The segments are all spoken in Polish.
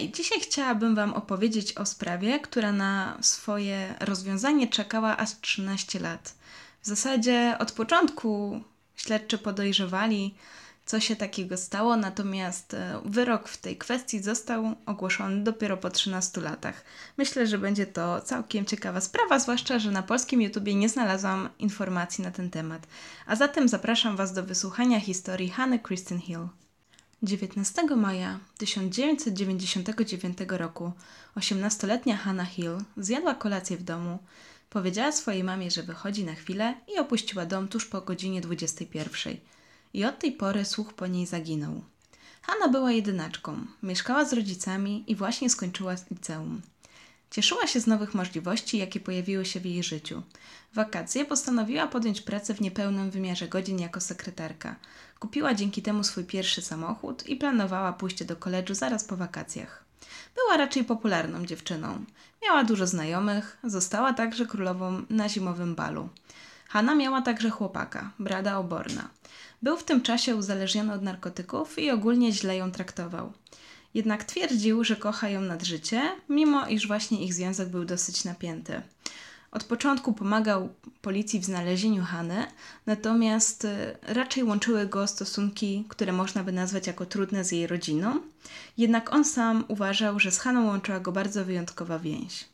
Hej, dzisiaj chciałabym Wam opowiedzieć o sprawie, która na swoje rozwiązanie czekała aż 13 lat. W zasadzie od początku śledczy podejrzewali, co się takiego stało, natomiast e, wyrok w tej kwestii został ogłoszony dopiero po 13 latach. Myślę, że będzie to całkiem ciekawa sprawa, zwłaszcza, że na polskim YouTubie nie znalazłam informacji na ten temat. A zatem zapraszam Was do wysłuchania historii Hany Kristen Hill. 19 maja 1999 roku 18-letnia Hannah Hill zjadła kolację w domu, powiedziała swojej mamie, że wychodzi na chwilę i opuściła dom tuż po godzinie 21. I od tej pory słuch po niej zaginął. Hanna była jedynaczką, mieszkała z rodzicami i właśnie skończyła liceum. Cieszyła się z nowych możliwości, jakie pojawiły się w jej życiu. W wakacje postanowiła podjąć pracę w niepełnym wymiarze godzin jako sekretarka. Kupiła dzięki temu swój pierwszy samochód i planowała pójście do koledżu zaraz po wakacjach. Była raczej popularną dziewczyną. Miała dużo znajomych, została także królową na zimowym balu. Hanna miała także chłopaka, Brada Oborna. Był w tym czasie uzależniony od narkotyków i ogólnie źle ją traktował. Jednak twierdził, że kocha ją nad życie, mimo iż właśnie ich związek był dosyć napięty. Od początku pomagał policji w znalezieniu Hany, natomiast y, raczej łączyły go stosunki, które można by nazwać jako trudne z jej rodziną. Jednak on sam uważał, że z Haną łączyła go bardzo wyjątkowa więź.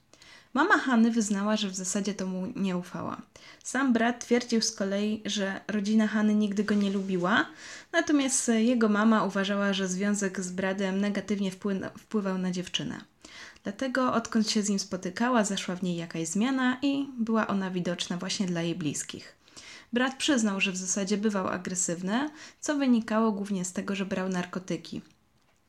Mama Hany wyznała, że w zasadzie to mu nie ufała. Sam brat twierdził z kolei, że rodzina Hany nigdy go nie lubiła, natomiast jego mama uważała, że związek z Bradem negatywnie wpływał na dziewczynę. Dlatego odkąd się z nim spotykała, zaszła w niej jakaś zmiana i była ona widoczna właśnie dla jej bliskich. Brat przyznał, że w zasadzie bywał agresywny, co wynikało głównie z tego, że brał narkotyki.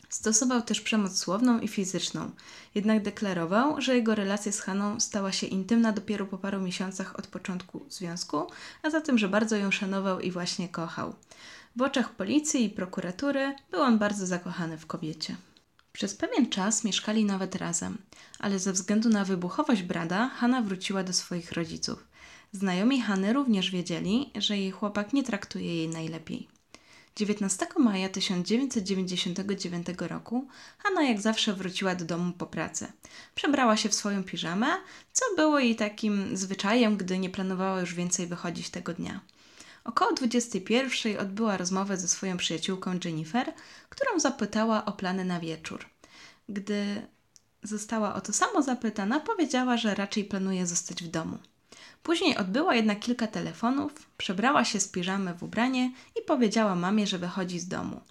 Stosował też przemoc słowną i fizyczną, jednak deklarował, że jego relacja z Haną stała się intymna dopiero po paru miesiącach od początku związku, a zatem, że bardzo ją szanował i właśnie kochał. W oczach policji i prokuratury był on bardzo zakochany w kobiecie. Przez pewien czas mieszkali nawet razem, ale ze względu na wybuchowość Brada, Hanna wróciła do swoich rodziców. Znajomi Hany również wiedzieli, że jej chłopak nie traktuje jej najlepiej. 19 maja 1999 roku Hanna jak zawsze wróciła do domu po pracy. Przebrała się w swoją piżamę, co było jej takim zwyczajem, gdy nie planowała już więcej wychodzić tego dnia. Około 21 odbyła rozmowę ze swoją przyjaciółką Jennifer, którą zapytała o plany na wieczór. Gdy została o to samo zapytana, powiedziała, że raczej planuje zostać w domu. Później odbyła jednak kilka telefonów, przebrała się z piżamy w ubranie i powiedziała mamie, że wychodzi z domu.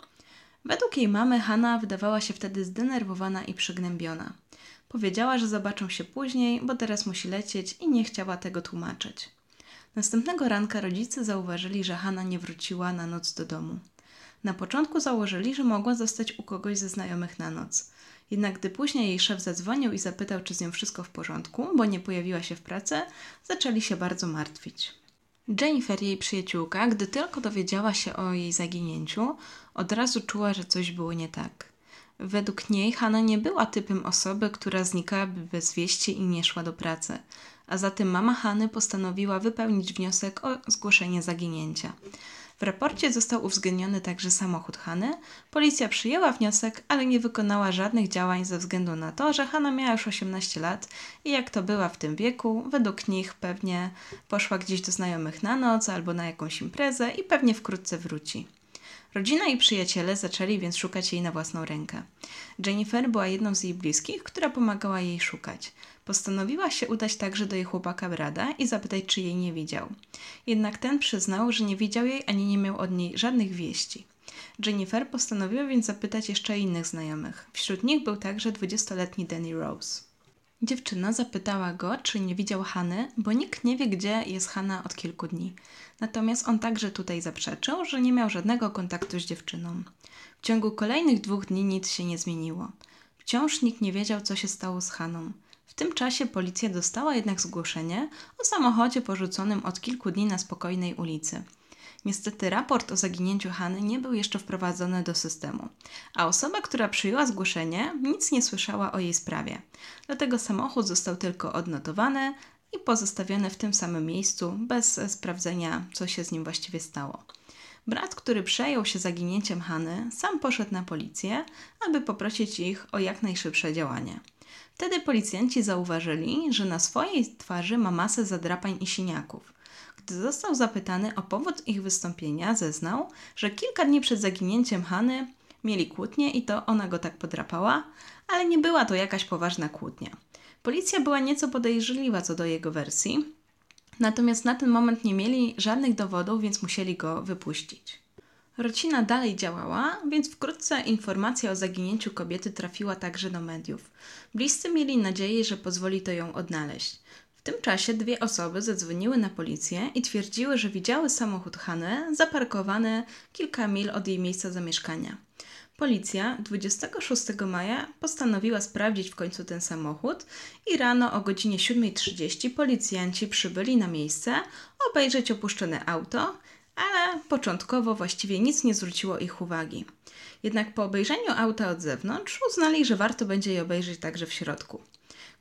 Według jej mamy Hanna wydawała się wtedy zdenerwowana i przygnębiona. Powiedziała, że zobaczą się później, bo teraz musi lecieć i nie chciała tego tłumaczyć. Następnego ranka rodzice zauważyli, że Hanna nie wróciła na noc do domu. Na początku założyli, że mogła zostać u kogoś ze znajomych na noc. Jednak gdy później jej szef zadzwonił i zapytał, czy z nią wszystko w porządku, bo nie pojawiła się w pracy, zaczęli się bardzo martwić. Jennifer, jej przyjaciółka, gdy tylko dowiedziała się o jej zaginięciu, od razu czuła, że coś było nie tak. Według niej Hanna nie była typem osoby, która znikałaby bez wieści i nie szła do pracy, a zatem mama Hany postanowiła wypełnić wniosek o zgłoszenie zaginięcia. W raporcie został uwzględniony także samochód Hany. Policja przyjęła wniosek, ale nie wykonała żadnych działań ze względu na to, że Hanna miała już 18 lat i jak to była w tym wieku, według nich pewnie poszła gdzieś do znajomych na noc albo na jakąś imprezę i pewnie wkrótce wróci. Rodzina i przyjaciele zaczęli więc szukać jej na własną rękę. Jennifer była jedną z jej bliskich, która pomagała jej szukać. Postanowiła się udać także do jej chłopaka Brada i zapytać, czy jej nie widział. Jednak ten przyznał, że nie widział jej ani nie miał od niej żadnych wieści. Jennifer postanowiła więc zapytać jeszcze innych znajomych. Wśród nich był także 20-letni Danny Rose. Dziewczyna zapytała go, czy nie widział Hany, bo nikt nie wie, gdzie jest Hanna od kilku dni. Natomiast on także tutaj zaprzeczył, że nie miał żadnego kontaktu z dziewczyną. W ciągu kolejnych dwóch dni nic się nie zmieniło. Wciąż nikt nie wiedział, co się stało z Haną. W tym czasie policja dostała jednak zgłoszenie o samochodzie porzuconym od kilku dni na spokojnej ulicy. Niestety raport o zaginięciu Hany nie był jeszcze wprowadzony do systemu, a osoba, która przyjęła zgłoszenie, nic nie słyszała o jej sprawie. Dlatego samochód został tylko odnotowany i pozostawiony w tym samym miejscu, bez sprawdzenia, co się z nim właściwie stało. Brat, który przejął się zaginięciem Hany, sam poszedł na policję, aby poprosić ich o jak najszybsze działanie. Wtedy policjanci zauważyli, że na swojej twarzy ma masę zadrapań i siniaków. Gdy został zapytany o powód ich wystąpienia, zeznał, że kilka dni przed zaginięciem Hany mieli kłótnię i to ona go tak podrapała, ale nie była to jakaś poważna kłótnia. Policja była nieco podejrzliwa co do jego wersji, natomiast na ten moment nie mieli żadnych dowodów, więc musieli go wypuścić. Rodzina dalej działała, więc wkrótce informacja o zaginięciu kobiety trafiła także do mediów. Bliscy mieli nadzieję, że pozwoli to ją odnaleźć. W tym czasie dwie osoby zadzwoniły na policję i twierdziły, że widziały samochód Hany zaparkowany kilka mil od jej miejsca zamieszkania. Policja 26 maja postanowiła sprawdzić w końcu ten samochód i rano o godzinie 7.30 policjanci przybyli na miejsce obejrzeć opuszczone auto, ale początkowo właściwie nic nie zwróciło ich uwagi. Jednak po obejrzeniu auta od zewnątrz uznali, że warto będzie je obejrzeć także w środku.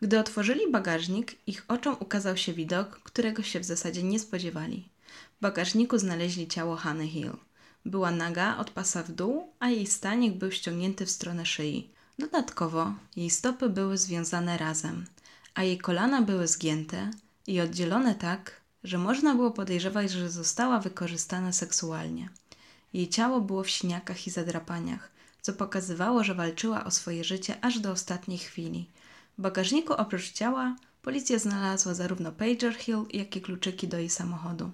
Gdy otworzyli bagażnik, ich oczom ukazał się widok, którego się w zasadzie nie spodziewali. W bagażniku znaleźli ciało Hany Hill. Była naga od pasa w dół, a jej stanik był ściągnięty w stronę szyi. Dodatkowo jej stopy były związane razem, a jej kolana były zgięte i oddzielone tak, że można było podejrzewać, że została wykorzystana seksualnie. Jej ciało było w siniakach i zadrapaniach, co pokazywało, że walczyła o swoje życie aż do ostatniej chwili. W bagażniku oprócz ciała policja znalazła zarówno Pager Hill, jak i kluczyki do jej samochodu.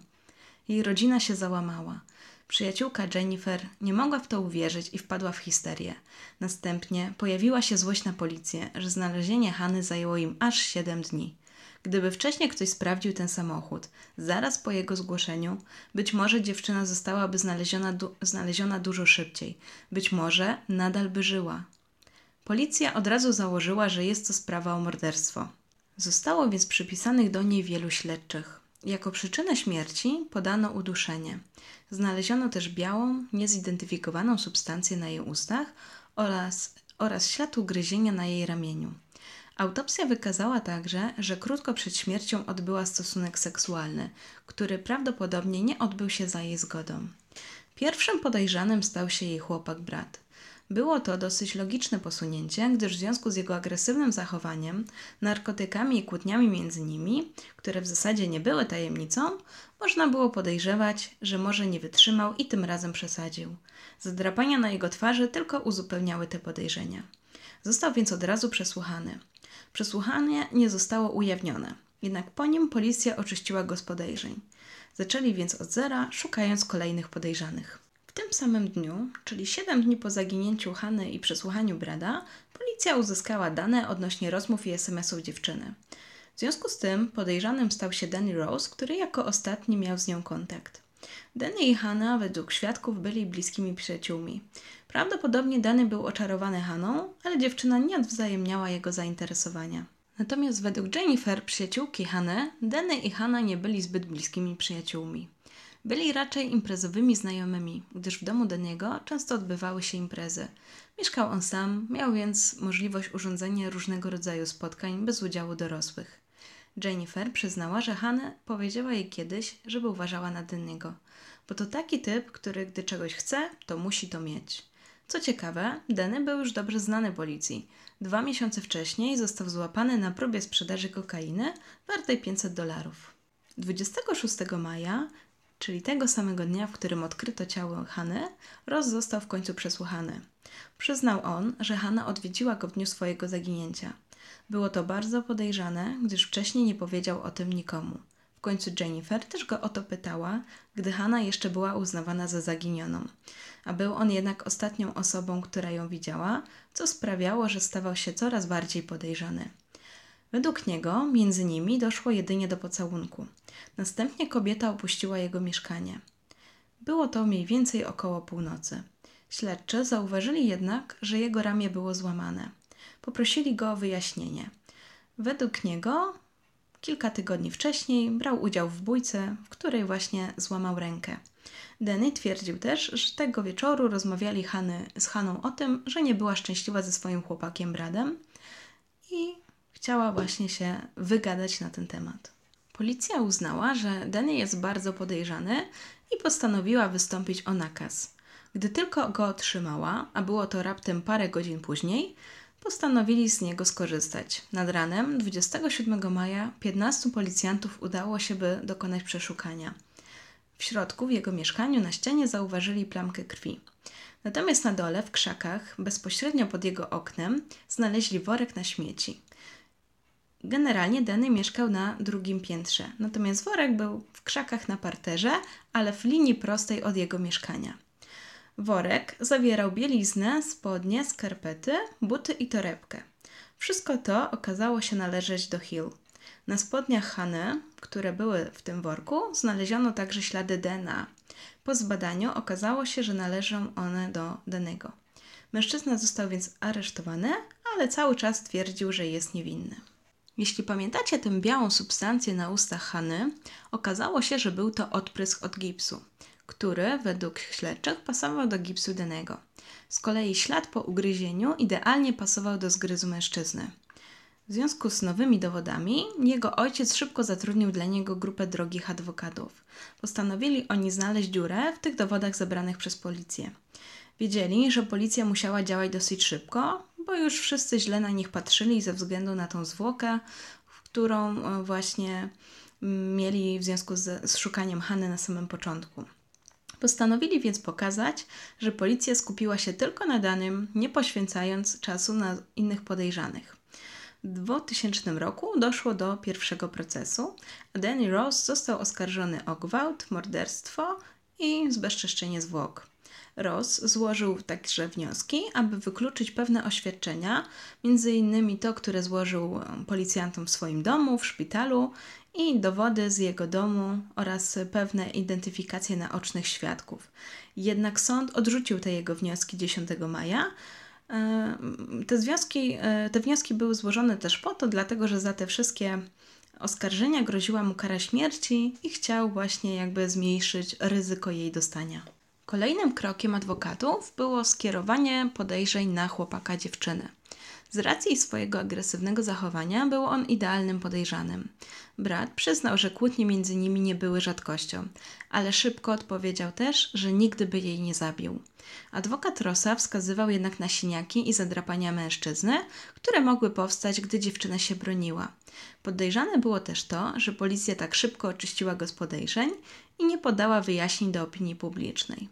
Jej rodzina się załamała. Przyjaciółka Jennifer nie mogła w to uwierzyć i wpadła w histerię. Następnie pojawiła się złość na policję, że znalezienie Hany zajęło im aż 7 dni. Gdyby wcześniej ktoś sprawdził ten samochód, zaraz po jego zgłoszeniu, być może dziewczyna zostałaby znaleziona, du znaleziona dużo szybciej. Być może nadal by żyła. Policja od razu założyła, że jest to sprawa o morderstwo. Zostało więc przypisanych do niej wielu śledczych. Jako przyczynę śmierci podano uduszenie. Znaleziono też białą, niezidentyfikowaną substancję na jej ustach oraz, oraz ślad ugryzienia na jej ramieniu. Autopsja wykazała także, że krótko przed śmiercią odbyła stosunek seksualny, który prawdopodobnie nie odbył się za jej zgodą. Pierwszym podejrzanym stał się jej chłopak brat. Było to dosyć logiczne posunięcie, gdyż w związku z jego agresywnym zachowaniem, narkotykami i kłótniami między nimi, które w zasadzie nie były tajemnicą, można było podejrzewać, że może nie wytrzymał i tym razem przesadził. Zadrapania na jego twarzy tylko uzupełniały te podejrzenia. Został więc od razu przesłuchany. Przesłuchanie nie zostało ujawnione, jednak po nim policja oczyściła go z podejrzeń. Zaczęli więc od zera, szukając kolejnych podejrzanych. W tym samym dniu, czyli 7 dni po zaginięciu Hany i przesłuchaniu Brada, policja uzyskała dane odnośnie rozmów i SMS-ów dziewczyny. W związku z tym podejrzanym stał się Danny Rose, który jako ostatni miał z nią kontakt. Danny i Hanna według świadków byli bliskimi przyjaciółmi. Prawdopodobnie Danny był oczarowany Haną, ale dziewczyna nie odwzajemniała jego zainteresowania. Natomiast według Jennifer, przyjaciółki Hany, Danny i Hanna nie byli zbyt bliskimi przyjaciółmi. Byli raczej imprezowymi znajomymi, gdyż w domu Daniego często odbywały się imprezy. Mieszkał on sam, miał więc możliwość urządzenia różnego rodzaju spotkań bez udziału dorosłych. Jennifer przyznała, że Hannah powiedziała jej kiedyś, żeby uważała na Daniego, bo to taki typ, który gdy czegoś chce, to musi to mieć. Co ciekawe, Denny był już dobrze znany policji. Dwa miesiące wcześniej został złapany na próbie sprzedaży kokainy wartej 500 dolarów. 26 maja czyli tego samego dnia, w którym odkryto ciało Hany, Ross został w końcu przesłuchany. Przyznał on, że Hanna odwiedziła go w dniu swojego zaginięcia. Było to bardzo podejrzane, gdyż wcześniej nie powiedział o tym nikomu. W końcu Jennifer też go o to pytała, gdy Hanna jeszcze była uznawana za zaginioną. A był on jednak ostatnią osobą, która ją widziała, co sprawiało, że stawał się coraz bardziej podejrzany. Według niego między nimi doszło jedynie do pocałunku. Następnie kobieta opuściła jego mieszkanie. Było to mniej więcej około północy. Śledczy zauważyli jednak, że jego ramię było złamane. Poprosili go o wyjaśnienie. Według niego kilka tygodni wcześniej brał udział w bójce, w której właśnie złamał rękę. Denny twierdził też, że tego wieczoru rozmawiali Hany z Haną o tym, że nie była szczęśliwa ze swoim chłopakiem Bradem i chciała właśnie się wygadać na ten temat. Policja uznała, że Danny jest bardzo podejrzany i postanowiła wystąpić o nakaz. Gdy tylko go otrzymała, a było to raptem parę godzin później, postanowili z niego skorzystać. Nad ranem 27 maja 15 policjantów udało się, by dokonać przeszukania. W środku, w jego mieszkaniu, na ścianie zauważyli plamkę krwi. Natomiast na dole, w krzakach, bezpośrednio pod jego oknem, znaleźli worek na śmieci. Generalnie Denny mieszkał na drugim piętrze, natomiast worek był w krzakach na parterze, ale w linii prostej od jego mieszkania. Worek zawierał bieliznę, spodnie, skarpety, buty i torebkę. Wszystko to okazało się należeć do Hill. Na spodniach Hany, które były w tym worku, znaleziono także ślady DNA. Po zbadaniu okazało się, że należą one do Denego. Mężczyzna został więc aresztowany, ale cały czas twierdził, że jest niewinny. Jeśli pamiętacie tę białą substancję na ustach Hany, okazało się, że był to odprysk od gipsu, który według śledczych pasował do gipsu Denego. Z kolei ślad po ugryzieniu idealnie pasował do zgryzu mężczyzny. W związku z nowymi dowodami, jego ojciec szybko zatrudnił dla niego grupę drogich adwokatów. Postanowili oni znaleźć dziurę w tych dowodach zebranych przez policję. Wiedzieli, że policja musiała działać dosyć szybko, bo już wszyscy źle na nich patrzyli ze względu na tą zwłokę, którą e, właśnie mm, mieli w związku z, z szukaniem Hany na samym początku. Postanowili więc pokazać, że policja skupiła się tylko na danym, nie poświęcając czasu na innych podejrzanych. W 2000 roku doszło do pierwszego procesu, a Danny Rose został oskarżony o gwałt, morderstwo i zbezczeszczenie zwłok. Ross złożył także wnioski, aby wykluczyć pewne oświadczenia, innymi to, które złożył policjantom w swoim domu, w szpitalu i dowody z jego domu oraz pewne identyfikacje naocznych świadków. Jednak sąd odrzucił te jego wnioski 10 maja. E, te, związki, e, te wnioski były złożone też po to, dlatego że za te wszystkie oskarżenia groziła mu kara śmierci i chciał właśnie jakby zmniejszyć ryzyko jej dostania. Kolejnym krokiem adwokatów było skierowanie podejrzeń na chłopaka dziewczyny. Z racji swojego agresywnego zachowania był on idealnym podejrzanym. Brat przyznał, że kłótnie między nimi nie były rzadkością, ale szybko odpowiedział też, że nigdy by jej nie zabił. Adwokat Rosa wskazywał jednak na siniaki i zadrapania mężczyzny, które mogły powstać, gdy dziewczyna się broniła. Podejrzane było też to, że policja tak szybko oczyściła go z podejrzeń i nie podała wyjaśnień do opinii publicznej.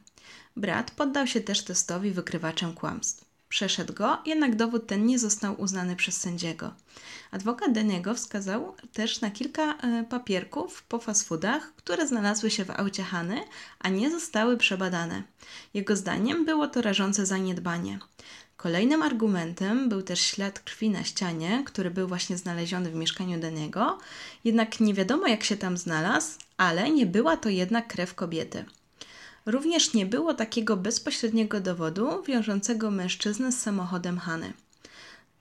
Brat poddał się też testowi wykrywaczem kłamstw. Przeszedł go, jednak dowód ten nie został uznany przez sędziego. Adwokat Deniego wskazał też na kilka e, papierków po fast foodach, które znalazły się w aucie Hany, a nie zostały przebadane. Jego zdaniem było to rażące zaniedbanie. Kolejnym argumentem był też ślad krwi na ścianie, który był właśnie znaleziony w mieszkaniu Deniego, jednak nie wiadomo jak się tam znalazł, ale nie była to jednak krew kobiety. Również nie było takiego bezpośredniego dowodu wiążącego mężczyznę z samochodem Hany.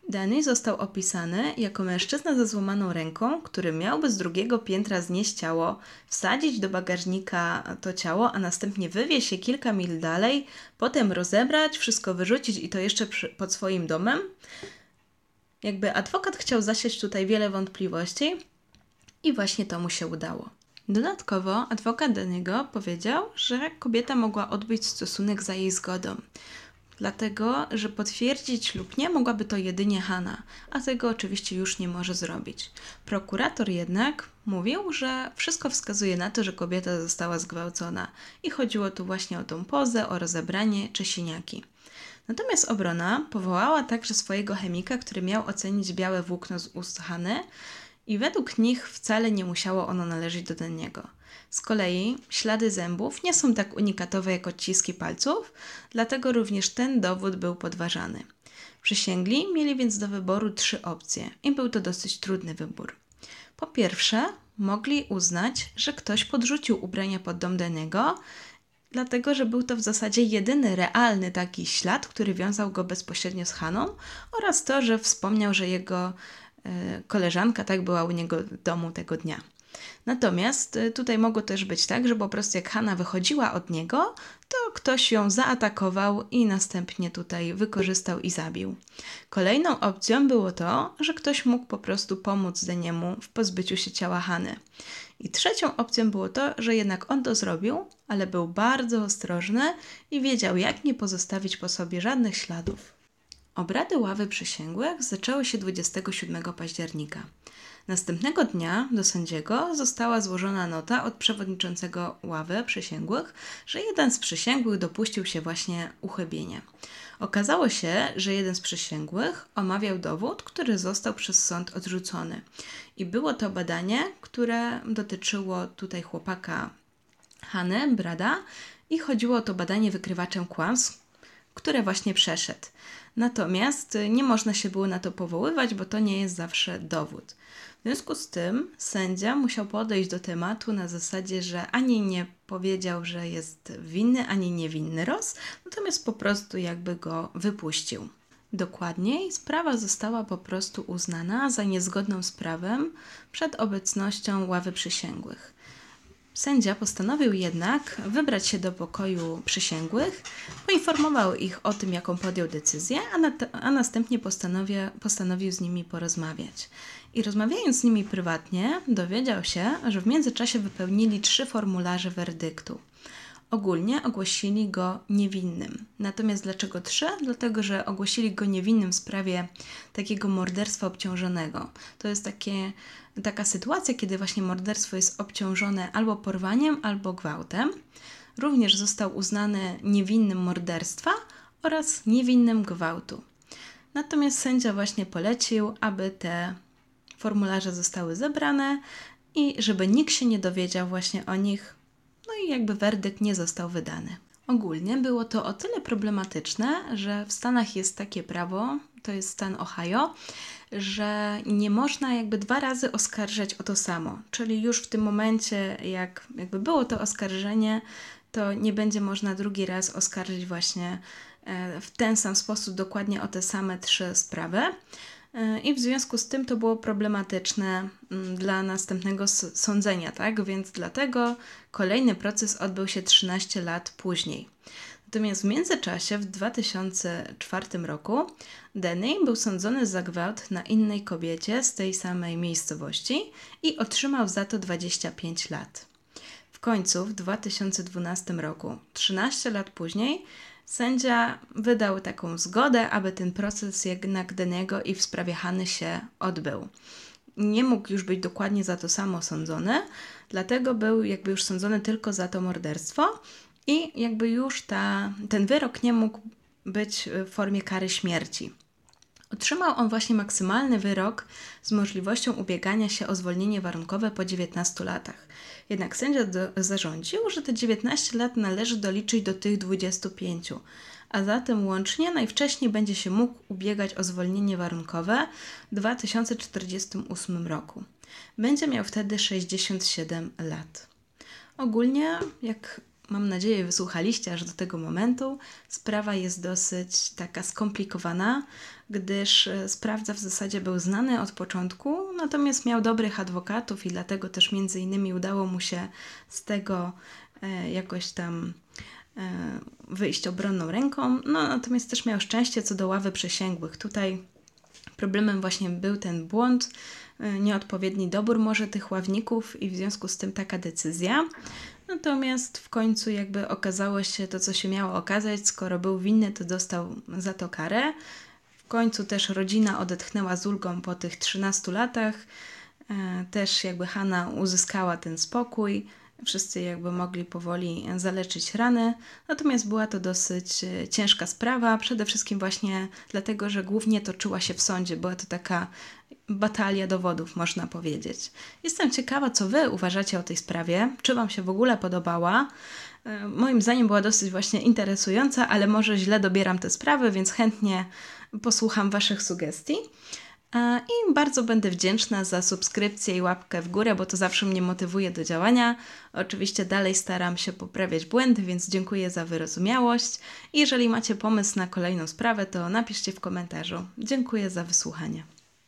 Danny został opisany jako mężczyzna ze złamaną ręką, który miałby z drugiego piętra znieść ciało, wsadzić do bagażnika to ciało, a następnie wywieźć je kilka mil dalej, potem rozebrać, wszystko wyrzucić i to jeszcze przy, pod swoim domem. Jakby adwokat chciał zasiać tutaj wiele wątpliwości i właśnie to mu się udało. Dodatkowo adwokat Daniego powiedział, że kobieta mogła odbyć stosunek za jej zgodą, dlatego że potwierdzić lub nie mogłaby to jedynie Hanna, a tego oczywiście już nie może zrobić. Prokurator jednak mówił, że wszystko wskazuje na to, że kobieta została zgwałcona i chodziło tu właśnie o tą pozę, o rozebranie czy siniaki. Natomiast obrona powołała także swojego chemika, który miał ocenić białe włókno z ust Hany i według nich wcale nie musiało ono należeć do Deniego. Z kolei ślady zębów nie są tak unikatowe jak odciski palców, dlatego również ten dowód był podważany. Przysięgli mieli więc do wyboru trzy opcje i był to dosyć trudny wybór. Po pierwsze, mogli uznać, że ktoś podrzucił ubrania pod dom Deniego, dlatego że był to w zasadzie jedyny realny taki ślad, który wiązał go bezpośrednio z Haną oraz to, że wspomniał, że jego koleżanka tak była u niego w domu tego dnia. Natomiast e, tutaj mogło też być tak, że po prostu jak Hanna wychodziła od niego, to ktoś ją zaatakował i następnie tutaj wykorzystał i zabił. Kolejną opcją było to, że ktoś mógł po prostu pomóc Deniemu w pozbyciu się ciała Hany. I trzecią opcją było to, że jednak on to zrobił, ale był bardzo ostrożny i wiedział, jak nie pozostawić po sobie żadnych śladów. Obrady ławy przysięgłych zaczęły się 27 października. Następnego dnia do sędziego została złożona nota od przewodniczącego ławy przysięgłych, że jeden z przysięgłych dopuścił się właśnie uchybienia. Okazało się, że jeden z przysięgłych omawiał dowód, który został przez sąd odrzucony. I było to badanie, które dotyczyło tutaj chłopaka Hany, Brada, i chodziło o to badanie wykrywaczem kłamstw, które właśnie przeszedł. Natomiast nie można się było na to powoływać, bo to nie jest zawsze dowód. W związku z tym sędzia musiał podejść do tematu na zasadzie, że ani nie powiedział, że jest winny, ani niewinny Ros, natomiast po prostu jakby go wypuścił. Dokładniej, sprawa została po prostu uznana za niezgodną z prawem przed obecnością ławy przysięgłych. Sędzia postanowił jednak wybrać się do pokoju przysięgłych, poinformował ich o tym, jaką podjął decyzję, a, na a następnie postanowił z nimi porozmawiać. I rozmawiając z nimi prywatnie, dowiedział się, że w międzyczasie wypełnili trzy formularze werdyktu. Ogólnie ogłosili go niewinnym. Natomiast dlaczego trzy? Dlatego, że ogłosili go niewinnym w sprawie takiego morderstwa obciążonego. To jest takie, taka sytuacja, kiedy właśnie morderstwo jest obciążone albo porwaniem, albo gwałtem. Również został uznany niewinnym morderstwa oraz niewinnym gwałtu. Natomiast sędzia właśnie polecił, aby te formularze zostały zebrane i żeby nikt się nie dowiedział właśnie o nich, i jakby werdykt nie został wydany. Ogólnie było to o tyle problematyczne, że w Stanach jest takie prawo, to jest stan Ohio, że nie można jakby dwa razy oskarżać o to samo. Czyli już w tym momencie, jak jakby było to oskarżenie, to nie będzie można drugi raz oskarżyć właśnie e, w ten sam sposób dokładnie o te same trzy sprawy. E, I w związku z tym to było problematyczne mm, dla następnego sądzenia, tak? Więc dlatego kolejny proces odbył się 13 lat później. Natomiast w międzyczasie, w 2004 roku, Denny był sądzony za gwałt na innej kobiecie z tej samej miejscowości i otrzymał za to 25 lat. W końcu, w 2012 roku, 13 lat później, Sędzia wydał taką zgodę, aby ten proces jednak Deniego i w sprawie Hany się odbył. Nie mógł już być dokładnie za to samo sądzony, dlatego był jakby już sądzony tylko za to morderstwo i jakby już ta, ten wyrok nie mógł być w formie kary śmierci. Otrzymał on właśnie maksymalny wyrok z możliwością ubiegania się o zwolnienie warunkowe po 19 latach. Jednak sędzia do, zarządził, że te 19 lat należy doliczyć do tych 25, a zatem łącznie najwcześniej będzie się mógł ubiegać o zwolnienie warunkowe w 2048 roku. Będzie miał wtedy 67 lat. Ogólnie, jak mam nadzieję, wysłuchaliście aż do tego momentu. Sprawa jest dosyć taka skomplikowana, gdyż e, sprawca w zasadzie był znany od początku, natomiast miał dobrych adwokatów i dlatego też między innymi udało mu się z tego e, jakoś tam e, wyjść obronną ręką. No natomiast też miał szczęście co do ławy przysięgłych. Tutaj problemem właśnie był ten błąd, nieodpowiedni dobór może tych ławników i w związku z tym taka decyzja. Natomiast w końcu jakby okazało się to, co się miało okazać, skoro był winny, to dostał za to karę. W końcu też rodzina odetchnęła z ulgą po tych 13 latach. E, też jakby Hanna uzyskała ten spokój. Wszyscy jakby mogli powoli zaleczyć rany. Natomiast była to dosyć e, ciężka sprawa, przede wszystkim właśnie dlatego, że głównie toczyła się w sądzie. Była to taka batalia dowodów, można powiedzieć. Jestem ciekawa, co Wy uważacie o tej sprawie, czy Wam się w ogóle podobała. E, moim zdaniem była dosyć właśnie interesująca, ale może źle dobieram te sprawy, więc chętnie posłucham Waszych sugestii. E, I bardzo będę wdzięczna za subskrypcję i łapkę w górę, bo to zawsze mnie motywuje do działania. Oczywiście dalej staram się poprawiać błędy, więc dziękuję za wyrozumiałość. Jeżeli macie pomysł na kolejną sprawę, to napiszcie w komentarzu. Dziękuję za wysłuchanie.